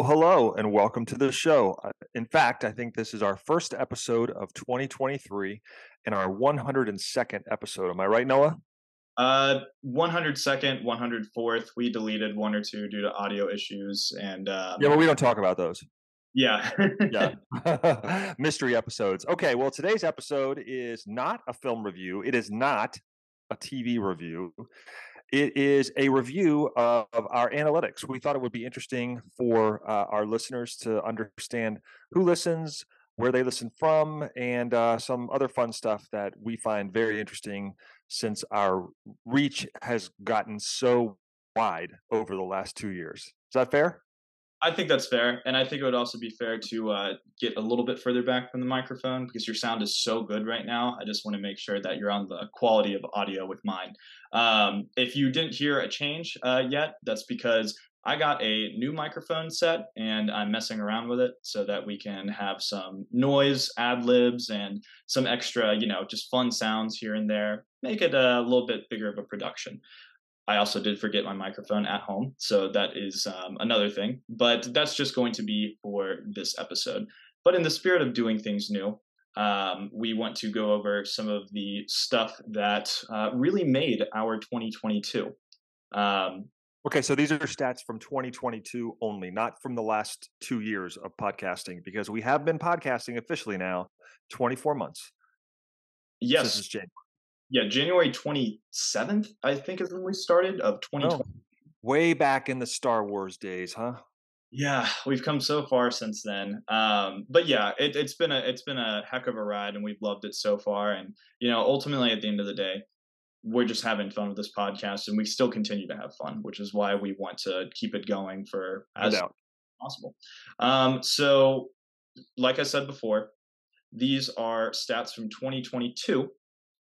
Hello, hello, and welcome to the show. In fact, I think this is our first episode of 2023 and our 102nd episode. Am I right, Noah? Uh, 102nd, 104th. We deleted one or two due to audio issues, and um, Yeah, but we don't talk about those. yeah, Yeah. Mystery episodes. Okay, well, today's episode is not a film review, it is not a TV review. It is a review of, of our analytics. We thought it would be interesting for uh, our listeners to understand who listens, where they listen from, and uh, some other fun stuff that we find very interesting since our reach has gotten so wide over the last two years. Is that fair? I think that's fair, and I think it would also be fair to uh, get a little bit further back from the microphone because your sound is so good right now. I just want to make sure that you're on the quality of audio with mine. Um, if you didn't hear a change uh, yet, that's because I got a new microphone set and I'm messing around with it so that we can have some noise, ad libs, and some extra, you know, just fun sounds here and there. Make it a little bit bigger of a production. I also did forget my microphone at home, so that is um, another thing. But that's just going to be for this episode. But in the spirit of doing things new, um, we want to go over some of the stuff that uh, really made our 2022. Um, Okay, so these are stats from 2022 only, not from the last two years of podcasting, because we have been podcasting officially now 24 months. yes, This is January. Yeah, January 27th, I think, is when we started of 2020. Oh, way back in the Star Wars days, huh? Yeah, we've come so far since then. Um, but yeah, it, it's been a it's been a heck of a ride, and we've loved it so far. And you know, ultimately, at the end of the day, we're just having fun with this podcast, and we still continue to have fun, which is why we want to keep it going for as doubt. possible. Um, so, like I said before, these are stats from 2022,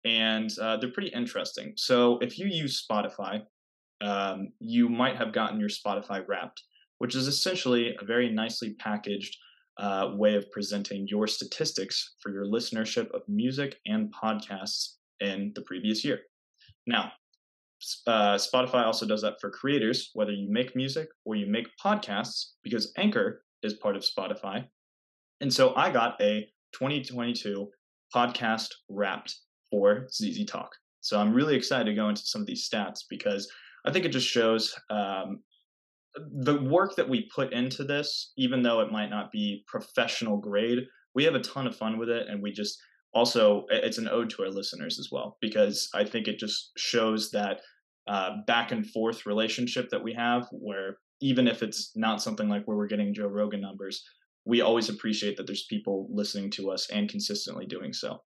and uh, they're pretty interesting. So, if you use Spotify, um, you might have gotten your Spotify Wrapped, which is essentially a very nicely packaged uh, way of presenting your statistics for your listenership of music and podcasts in the previous year. Now, uh, Spotify also does that for creators, whether you make music or you make podcasts, because Anchor is part of Spotify. And so I got a 2022 podcast wrapped for ZZ Talk. So I'm really excited to go into some of these stats because I think it just shows um, the work that we put into this, even though it might not be professional grade, we have a ton of fun with it. And we just also, it's an ode to our listeners as well, because I think it just shows that uh, back and forth relationship that we have, where even if it's not something like where we're getting Joe Rogan numbers, we always appreciate that there's people listening to us and consistently doing so.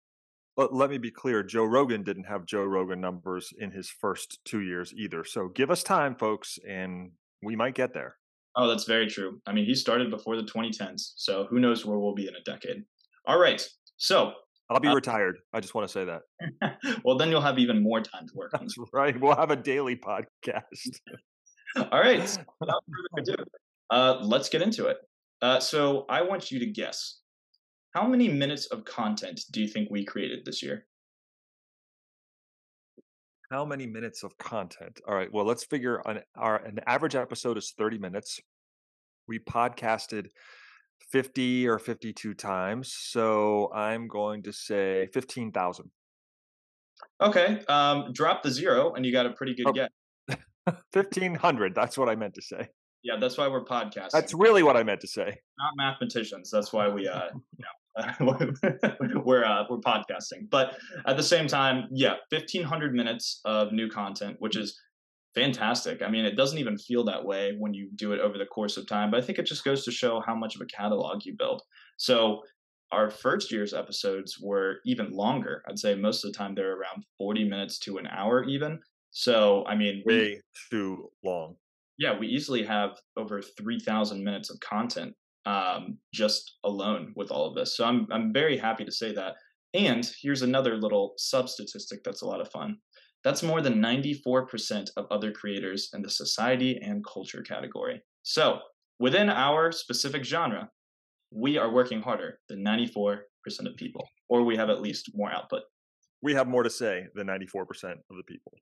But let me be clear Joe Rogan didn't have Joe Rogan numbers in his first two years either. So give us time, folks, and we might get there. Oh, that's very true. I mean, he started before the 2010s, so who knows where we'll be in a decade. All right. So, I'll be Uh, retired. I just want to say that. well, then you'll have even more time to work on That's right. We'll have a daily podcast. All right. so Without further ado, uh, let's get into it. Uh, so, I want you to guess how many minutes of content do you think we created this year? How many minutes of content? All right. Well, let's figure on our an average episode is 30 minutes. We podcasted 50 or 52 times. So I'm going to say 15,000. Okay. Um, drop the zero, and you got a pretty good Oh. guess. 1500. That's what I meant to say. Yeah, that's why we're podcasting. That's really what I meant to say. not mathematicians. That's why we, uh, you know, we're uh, we're podcasting. But at the same time, yeah, fifteen hundred minutes of new content, which is fantastic. I mean, it doesn't even feel that way when you do it over the course of time. But I think it just goes to show how much of a catalog you build. So our first year's episodes were even longer. I'd say most of the time they're around forty minutes to an hour, even. So I mean, we, Way too long. yeah, we easily have over three thousand minutes of content um, just alone with all of this. So I'm I'm very happy to say that. And here's another little sub statistic that's a lot of fun. That's more than 94% of other creators in the society and culture category. So within our specific genre, we are working harder than 94% of people, or we have at least more output. We have more to say than 94% of the people.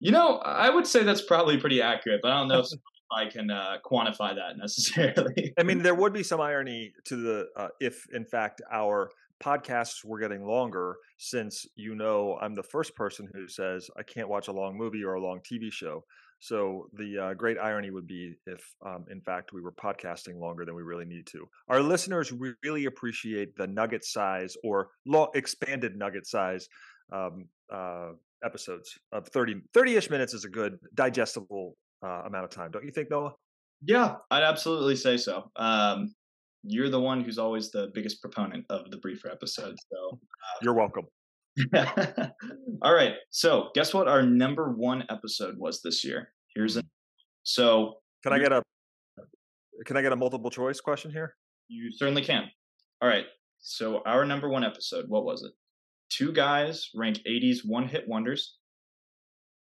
You know, I would say that's probably pretty accurate, but I don't know if I can uh, quantify that necessarily. I mean, there would be some irony to the uh, if, in fact, our podcasts were getting longer, since you know I'm the first person who says I can't watch a long movie or a long TV show. So the uh, great irony would be if, um, in fact, we were podcasting longer than we really need to. Our listeners really appreciate the nugget size or long, expanded nugget size um, uh, episodes of 30 30ish minutes is a good digestible uh, amount of time don't you think noah? Yeah i'd absolutely say so um, you're the one who's always the biggest proponent of the briefer episode so uh, you're welcome. All right so guess what our number one episode was this year? Here's a so can i get a can i get a multiple choice question here? You certainly can. All right so our number one episode what was it? Two guys rank 80s one hit wonders.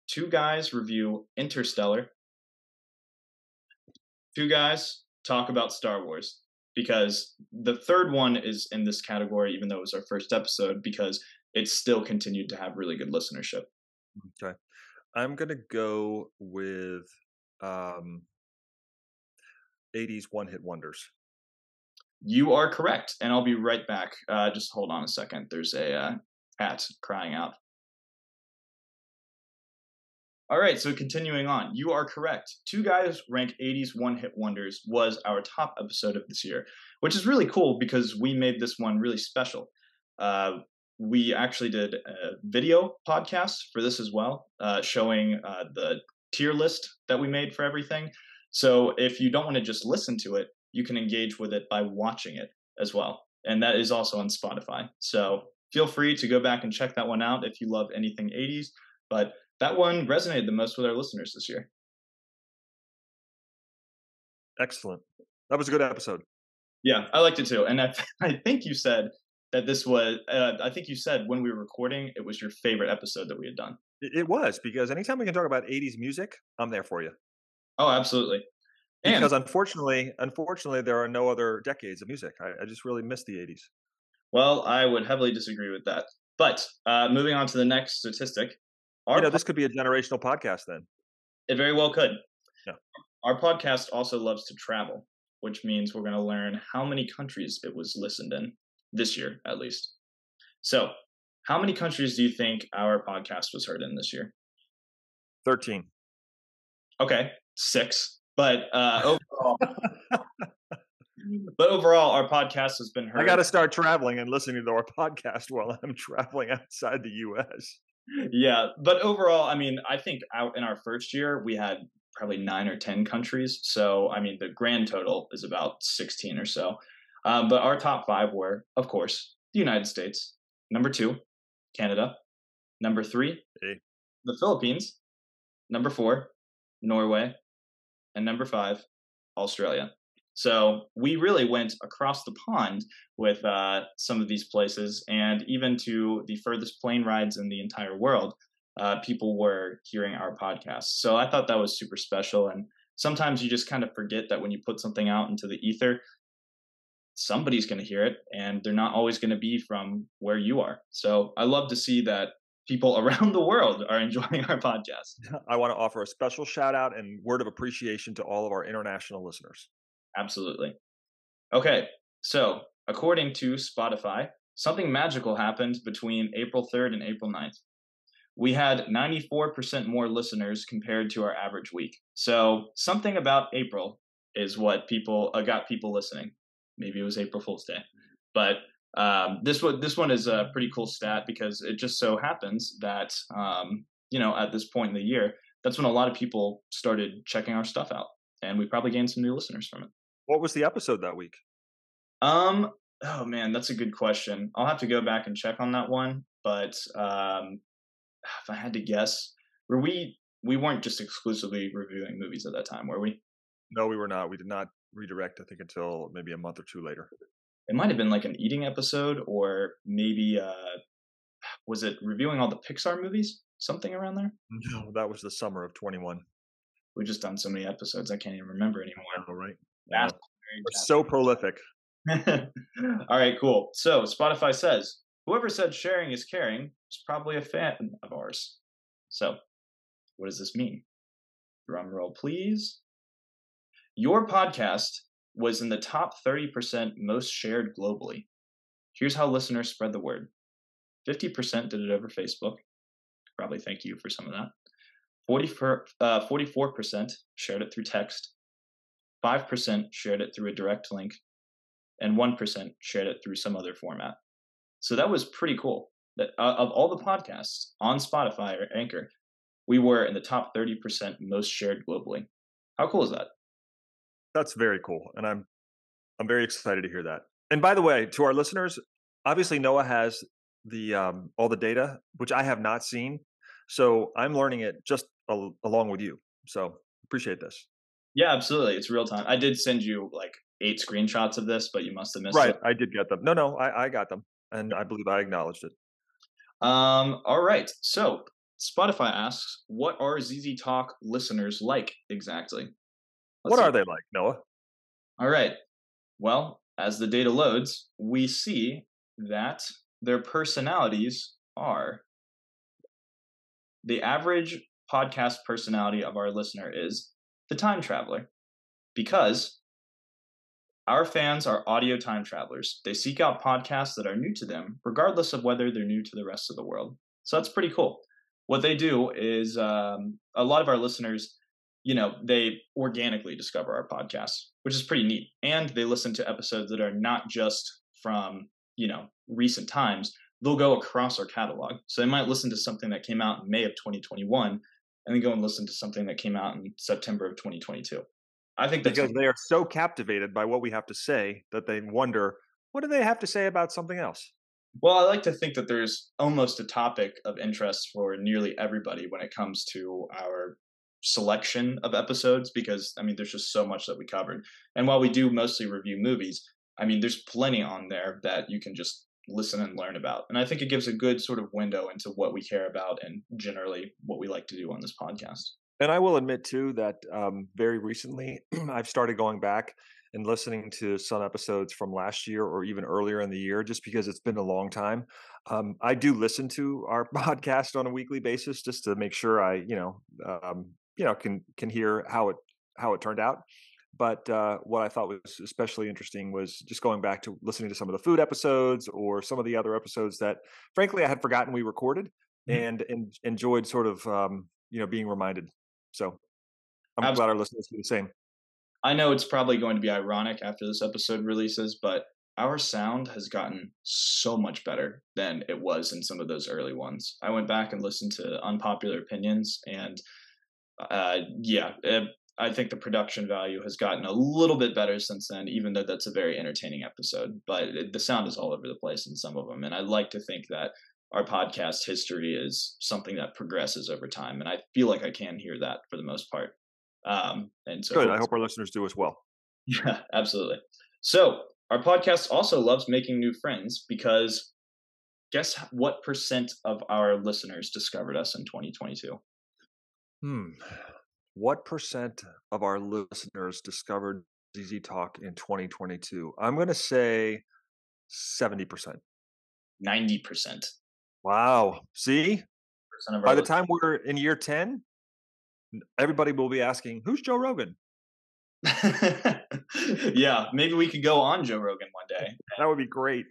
Two guys review Interstellar. Two guys talk about Star Wars because the third one is in this category, even though it was our first episode, because it still continued to have really good listenership. Okay. I'm going to go with um, 80s one hit wonders. You are correct. And I'll be right back. Uh, just hold on a second. There's a uh, cat crying out. All right, so continuing on, you are correct. Two Guys Rank 80s One Hit Wonders was our top episode of this year, which is really cool because we made this one really special. Uh, we actually did a video podcast for this as well, uh, showing uh, the tier list that we made for everything. So if you don't want to just listen to it, you can engage with it by watching it as well. And that is also on Spotify. So feel free to go back and check that one out if you love anything 80s. But that one resonated the most with our listeners this year. Excellent. That was a good episode. Yeah, I liked it too. And I, I think you said that this was, uh, I think you said when we were recording, it was your favorite episode that we had done. It was because anytime we can talk about 80s music, I'm there for you. Oh, absolutely. And because unfortunately, unfortunately, there are no other decades of music. I, I just really miss the 80s. Well, I would heavily disagree with that. But uh, moving on to the next statistic. Our you know, this could be a generational podcast then. It very well could. Yeah. Our podcast also loves to travel, which means we're going to learn how many countries it was listened in this year, at least. So, how many countries do you think our podcast was heard in this year? 13. Okay, six. But uh, overall, but overall, our podcast has been heard. I got to start traveling and listening to our podcast while I'm traveling outside the U.S. Yeah, but overall, I mean, I think out in our first year we had probably nine or ten countries. So I mean, the grand total is about sixteen or so. Um, but our top five were, of course, the United States. Number two, Canada. Number three, hey. the Philippines. Number four, Norway. And number five, Australia. So we really went across the pond with uh, some of these places, and even to the furthest plane rides in the entire world, uh, people were hearing our podcast. So I thought that was super special. And sometimes you just kind of forget that when you put something out into the ether, somebody's going to hear it, and they're not always going to be from where you are. So I love to see that people around the world are enjoying our podcast. I want to offer a special shout out and word of appreciation to all of our international listeners. Absolutely. Okay, so according to Spotify, something magical happened between April 3rd and April 9th. We had 94% more listeners compared to our average week. So something about April is what people uh, got people listening. Maybe it was April Fool's Day, but um, this one this one is a pretty cool stat because it just so happens that um, you know at this point in the year, that's when a lot of people started checking our stuff out, and we probably gained some new listeners from it. What was the episode that week? Um, oh man, that's a good question. I'll have to go back and check on that one. But um, if I had to guess, were we we weren't just exclusively reviewing movies at that time, were we? No, we were not. We did not redirect. I think until maybe a month or two later. It might have been like an eating episode, or maybe uh, was it reviewing all the Pixar movies? Something around there. No, that was the summer of 21. We've just done so many episodes, I can't even remember anymore. All right. That's We're so prolific. All right, cool. So Spotify says whoever said sharing is caring is probably a fan of ours. So, what does this mean? Drum roll, please. Your podcast was in the top 30% most shared globally. Here's how listeners spread the word 50% did it over Facebook. Probably thank you for some of that. 40 uh, 44% shared it through text. 5% shared it through a direct link. And 1% shared it through some other format. So that was pretty cool. That uh, of all the podcasts on Spotify or Anchor, we were in the top 30% most shared globally. How cool is that? That's very cool, and I'm I'm very excited to hear that. And by the way, to our listeners, obviously Noah has the um, all the data, which I have not seen, so I'm learning it just al- along with you. So appreciate this. Yeah, absolutely. It's real time. I did send you like eight screenshots of this, but you must have missed right, it. Right, I did get them. No, no, I, I got them, and I believe I acknowledged it. Um, all right. So Spotify asks, what are ZZ Talk listeners like exactly? Let's what see. are they like, Noah? All right. Well, as the data loads, we see that their personalities are the average podcast personality of our listener is the time traveler because our fans are audio time travelers. They seek out podcasts that are new to them, regardless of whether they're new to the rest of the world. So that's pretty cool. What they do is um, a lot of our listeners, you know, they organically discover our podcasts, which is pretty neat. And they listen to episodes that are not just from, you know, recent times. They'll go across our catalog. So they might listen to something that came out in May of 2021 and then go and listen to something that came out in September of 2022. I think that's Because they are so captivated by what we have to say that they wonder, what do they have to say about something else? Well, I like to think that there's almost a topic of interest for nearly everybody when it comes to our selection of episodes because I mean there's just so much that we covered. And while we do mostly review movies, I mean there's plenty on there that you can just listen and learn about. And I think it gives a good sort of window into what we care about and generally what we like to do on this podcast. And I will admit too that um, very recently I've started going back and listening to some episodes from last year or even earlier in the year, just because it's been a long time. Um, I do listen to our podcast on a weekly basis just to make sure I, you know, um, you know, can can hear how it how it turned out. But uh, what I thought was especially interesting was just going back to listening to some of the food episodes or some of the other episodes that, frankly, I had forgotten we recorded Mhm. and, and enjoyed sort of, um, you know, being reminded. So I'm Abs- glad our listeners do the same. I know it's probably going to be ironic after this episode releases, but our sound has gotten so much better than it was in some of those early ones. I went back and listened to unpopular opinions, and uh, yeah, it, I think the production value has gotten a little bit better since then, even though that's a very entertaining episode. But it, the sound is all over the place in some of them, and I'd like to think that our podcast history is something that progresses over time, and I feel like I can hear that for the most part. Um, and so Good. I hope our listeners do as well. yeah, absolutely. So, our podcast also loves making new friends because guess what percent of our listeners discovered us in 2022? Hmm. What percent of our listeners discovered ZZ Talk in 2022? I'm going to say 70%. 90% Wow. See, by the time we're in year 10, everybody will be asking, who's Joe Rogan? yeah, maybe we could go on Joe Rogan one day. That would be great.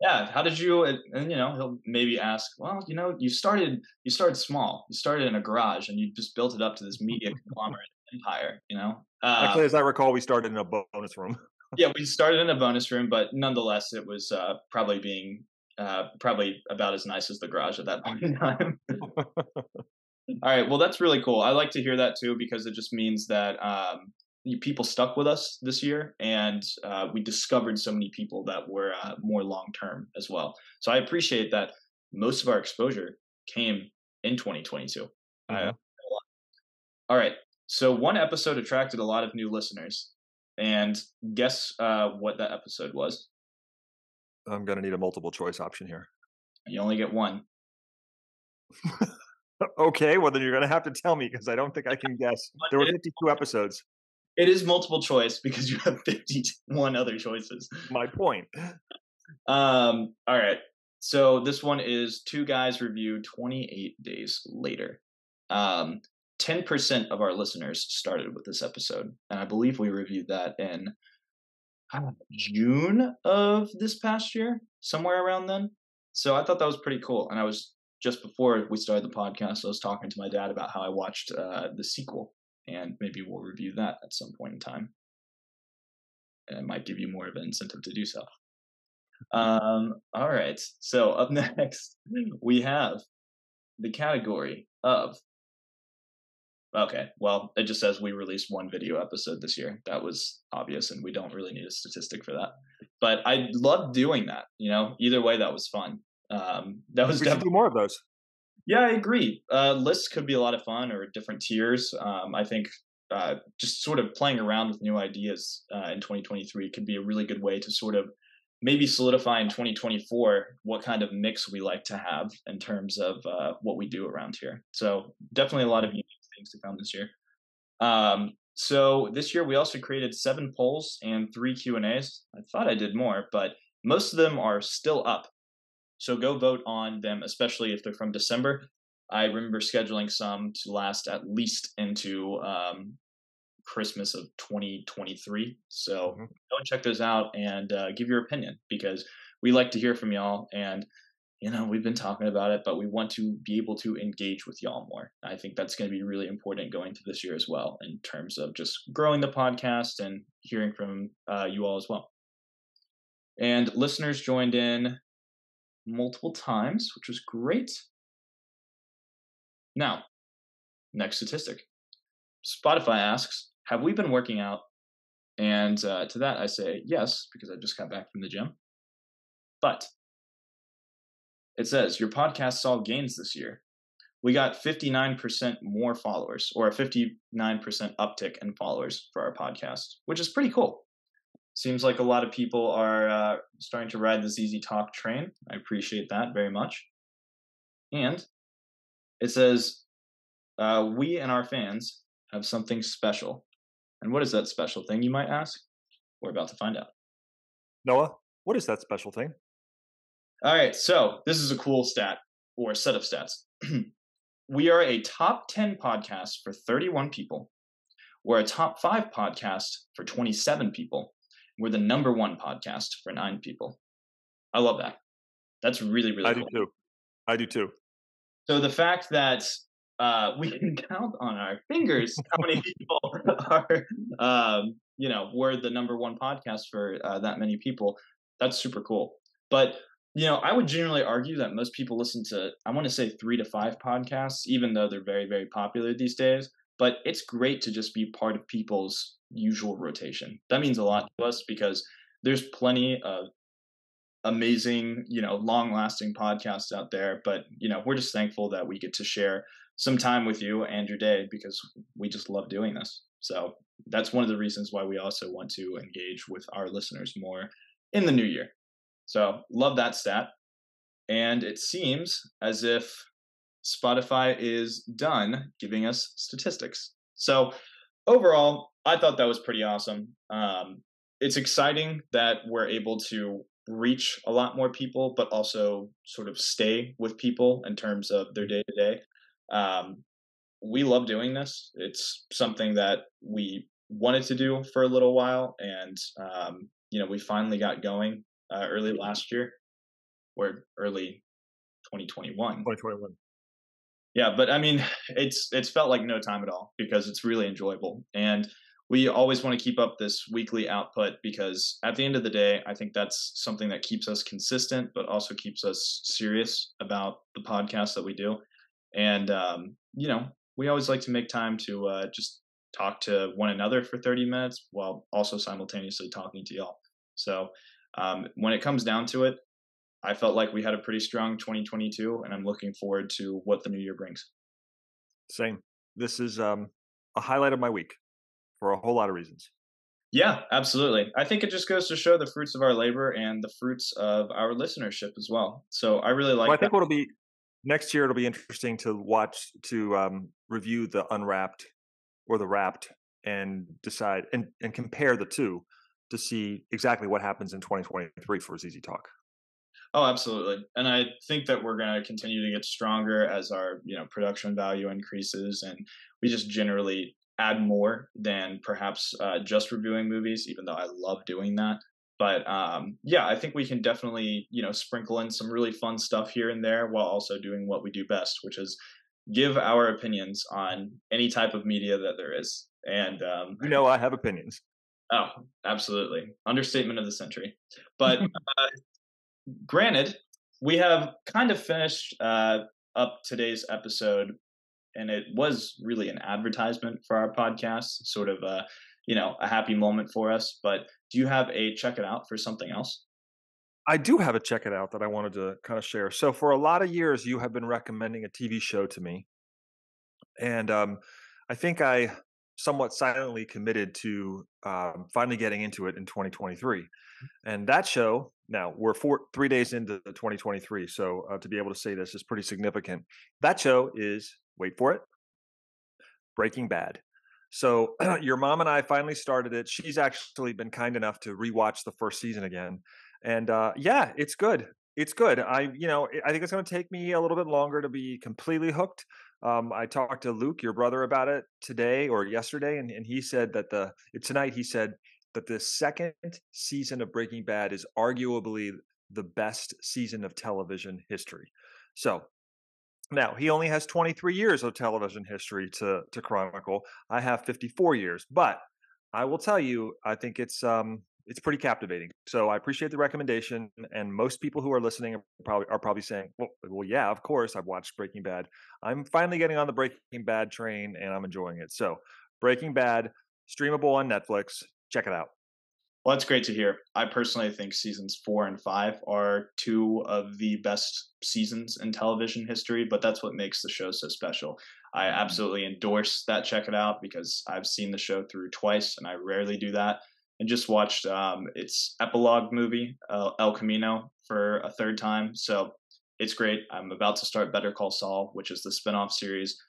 Yeah, how did you and, and you know, he'll maybe ask, well, you know, you started you started small. You started in a garage and you just built it up to this media conglomerate empire, you know? Uh, Actually, as I recall, we started in a bonus room. yeah, we started in a bonus room, but nonetheless, it was uh, probably being uh, probably about as nice as the garage at that point in time. All right, well, that's really cool. I like to hear that too because it just means that um, people stuck with us this year, and uh, we discovered so many people that were uh, more long term as well. So I appreciate that most of our exposure came in 2022. I- Mhm. All right. So one episode attracted a lot of new listeners, And guess uh, what that episode was? I'm going to need a multiple choice option here. You only get one. okay, well then you're going to have to tell me because I don't think I can guess. There were 52 episodes. It is multiple choice because you have 51 other choices. My point. Um, all right. So this one is two guys review 28 days later. Um, 10% of our listeners started with this episode. And I believe we reviewed that in June of this past year, somewhere around then. So I thought that was pretty cool. And I was just before we started the podcast, I was talking to my dad about how I watched uh, the sequel, and maybe we'll review that at some point in time. And it might give you more of an incentive to do so. Um, all right. So up next, we have the category of Okay, well, it just says we released one video episode this year. That was obvious, and we don't really need a statistic for that. But I love doing that. You know, either way, that was fun. Um, that was we do more of those. Yeah, I agree. Uh, lists could be a lot of fun, or different tiers. Um, I think uh, just sort of playing around with new ideas uh, in 2023 could be a really good way to sort of maybe solidify in 2024 what kind of mix we like to have in terms of uh, what we do around here. So definitely a lot of unique things to come this year. Um, so this year we also created seven polls and three Q and A's. I thought I did more, but most of them are still up. So go vote on them, especially if they're from December. I remember scheduling some to last at least into um, Christmas of 2023. So mm-hmm. go and check those out and uh, give your opinion because we like to hear from y'all. And you know, we've been talking about it, but we want to be able to engage with y'all more. I think that's going to be really important going to this year as well, in terms of just growing the podcast and hearing from uh, you all as well. And listeners joined in multiple times, which was great. Now, next statistic Spotify asks, Have we been working out? And uh, to that, I say yes, because I just got back from the gym. But it says, Your podcast saw gains this year. We got 59% more followers, or a 59% uptick in followers for our podcast, which is pretty cool. Seems like a lot of people are uh, starting to ride this ZZ Talk train. I appreciate that very much. And it says, uh, We and our fans have something special. And what is that special thing, you might ask? We're about to find out. Noah, what is that special thing? All right, so this is a cool stat or set of stats. we are a top 10 podcast for 31 people. We're a top five podcast for 27 people. We're the number one podcast for nine people. I love that. That's really, really cool. I cool. do too. I do too. So the fact that uh, we can count on our fingers how many people are, um, you know, we're the number one podcast for uh, that many people. That's super cool. But you know, I would generally argue that most people listen to, I want to say three to five podcasts, even though they're very, very popular these days. But it's great to just be part of people's usual rotation. That means a lot to us because there's plenty of amazing, you know, long lasting podcasts out there. But, you know, we're just thankful that we get to share some time with you and your day because we just love doing this. So that's one of the reasons why we also want to engage with our listeners more in the new year. So love that stat. And it seems as if Spotify is done giving us statistics. So overall, I thought that was pretty awesome. Um, it's exciting that we're able to reach a lot more people, but also sort of stay with people in terms of their day to day. We love doing this. It's something that we wanted to do for a little while, and um, you know, we finally got going uh, early last year or early 2021. 2021. Yeah, but I mean, it's it's felt like no time at all because it's really enjoyable, and we always want to keep up this weekly output because at the end of the day, I think that's something that keeps us consistent, but also keeps us serious about the podcast that we do. And um, you know, we always like to make time to uh, just talk to one another for 30 minutes while also simultaneously talking to y'all. So um, when it comes down to it, I felt like we had a pretty strong 2022, and I'm looking forward to what the new year brings. Same. This is um, a highlight of my week for a whole lot of reasons. Yeah, absolutely. I think it just goes to show the fruits of our labor and the fruits of our listenership as well. So I really like. Well, I think that. what'll be next year. It'll be interesting to watch to um, review the unwrapped or the wrapped and decide and and compare the two to see exactly what happens in 2023 for ZZ Talk. Oh, absolutely. And I think that we're going to continue to get stronger as our, you know, production value increases and we just generally add more than perhaps uh, just reviewing movies, even though I love doing that. But um, yeah, I think we can definitely, you know, sprinkle in some really fun stuff here and there while also doing what we do best, which is give our opinions on any type of media that there is. And um, you know, I have opinions. Oh, absolutely. Understatement of the century. But uh, granted, we have kind of finished uh, up today's episode, and it was really an advertisement for our podcast, sort of a you know a happy moment for us. But do you have a check it out for something else? I do have a check it out that I wanted to kind of share. So for a lot of years, you have been recommending a TV show to me, and um, I think I somewhat silently committed to um, finally getting into it in 2023. And that show, now we're four, three days into 2023. So uh, to be able to say this is pretty significant. That show is, wait for it, Breaking Bad. So your mom and I finally started it. She's actually been kind enough to rewatch the first season again. And uh, yeah, it's good. It's good. I, you know, I think it's going to take me a little bit longer to be completely hooked. Um, I talked to Luke, your brother, about it today or yesterday, and, and he said that the tonight he said that the second season of Breaking Bad is arguably the best season of television history. So now he only has 23 years of television history to to chronicle. I have 54 years, but I will tell you, I think it's um it's pretty captivating. So I appreciate the recommendation, and most people who are listening are probably are probably saying, "Well, well, yeah, of course, I've watched Breaking Bad. I'm finally getting on the Breaking Bad train, and I'm enjoying it." So, Breaking Bad, streamable on Netflix. Check it out. Well, that's great to hear. I personally think seasons four and five are two of the best seasons in television history, but that's what makes the show so special. I mm-hmm. absolutely endorse that. Check it out because I've seen the show through twice, and I rarely do that and just watched um, its epilogue movie, uh, El Camino, for a third time. So it's great. I'm about to start Better Call Saul, which is the spinoff series.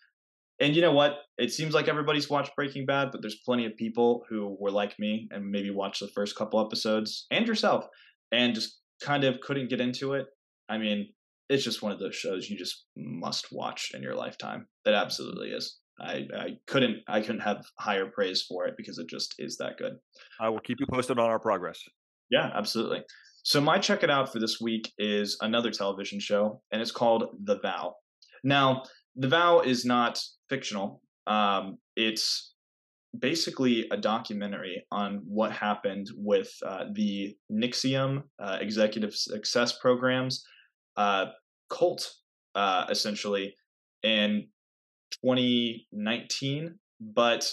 And you know what? It seems like everybody's watched Breaking Bad, but there's plenty of people who were like me and maybe watched the first couple episodes and yourself and just kind of couldn't get into it. I mean, it's just one of those shows you just must watch in your lifetime. It absolutely is. I, I couldn't I couldn't have higher praise for it because it just is that good. I will keep you posted on our progress. Yeah, absolutely. So my check it out for this week is another television show, and it's called The Vow. Now, The Vow is not fictional. Um, it's basically a documentary on what happened with uh, the NXIVM uh, Executive Success Programs uh, cult, uh, essentially, in 2019, but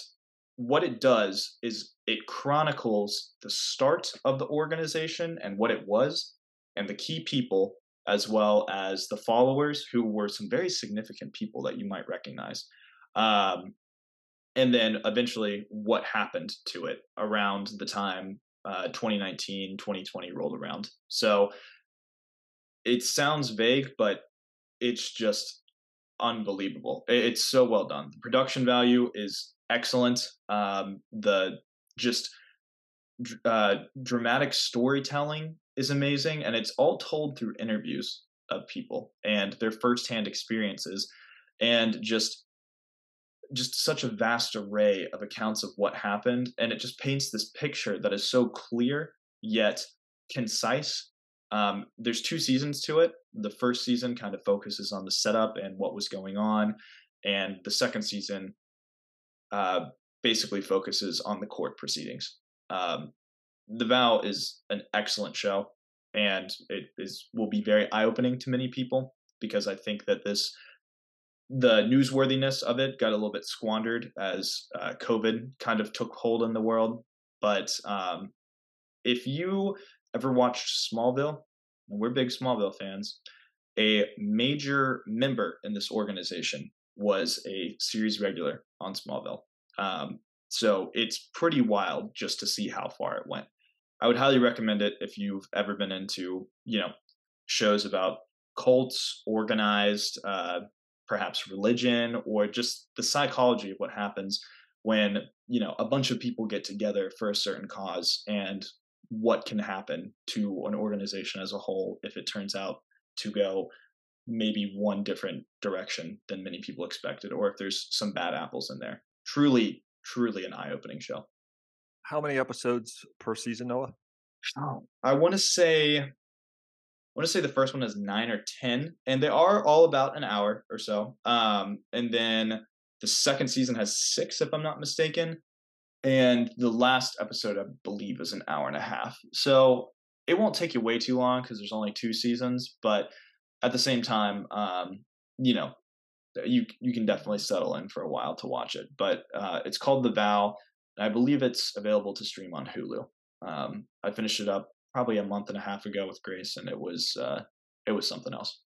what it does is it chronicles the start of the organization and what it was, and the key people, as well as the followers, who were some very significant people that you might recognize. Um, and then eventually what happened to it around the time uh, 2019, 2020 rolled around. So it sounds vague, but it's just unbelievable. It's so well done. The production value is excellent. Um, the just uh, dramatic storytelling is amazing, and it's all told through interviews of people and their firsthand experiences, and just just such a vast array of accounts of what happened, and it just paints this picture that is so clear yet concise um, there's two seasons to it. The first season kind of focuses on the setup and what was going on, and the second season uh, basically focuses on the court proceedings. Um, the Vow is an excellent show, and it is will be very eye opening to many people because I think that this the newsworthiness of it got a little bit squandered as uh, COVID kind of took hold in the world. But um, if you ever watched Smallville? And we're big Smallville fans. A major member in this organization was a series regular on Smallville. Um, So it's pretty wild just to see how far it went. I would highly recommend it if you've ever been into, you know, shows about cults, organized, uh, perhaps religion, or just the psychology of what happens when you know a bunch of people get together for a certain cause and what can happen to an organization as a whole if it turns out to go maybe one different direction than many people expected or if there's some bad apples in there. Truly truly an eye-opening show how many episodes per season noah oh, i want to say I want to say the first one is nine or ten, and they are all about an hour or so. Um, and then the second season has six, if I'm not mistaken, and the last episode, I believe, is an hour and a half. So it won't take you way too long because there's only two seasons. But at the same time, um, you know, you you can definitely settle in for a while to watch it. But uh, it's called The Vow. I believe it's available to stream on Hulu. Um, I finished it up probably a month and a half ago with Grace, and it was uh, it was something else.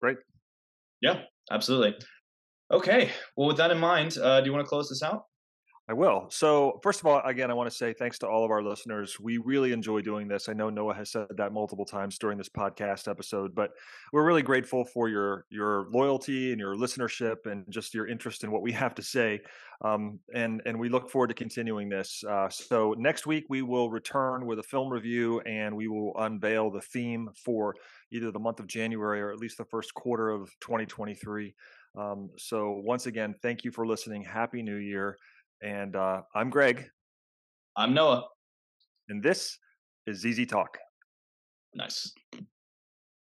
Great. Yeah, absolutely. Okay. Well, with that in mind, uh, do you want to close this out? I will. So, first of all, again, I want to say thanks to all of our listeners. We really enjoy doing this. I know Noah has said that multiple times during this podcast episode, but we're really grateful for your your loyalty and your listenership and just your interest in what we have to say. Um, and and we look forward to continuing this. Uh, so next week we will return with a film review and we will unveil the theme for either the month of January or at least the first quarter of 2023. Um, so once again, thank you for listening. Happy New Year. And uh, I'm Greg. I'm Noah. And this is ZZ Talk. Nice.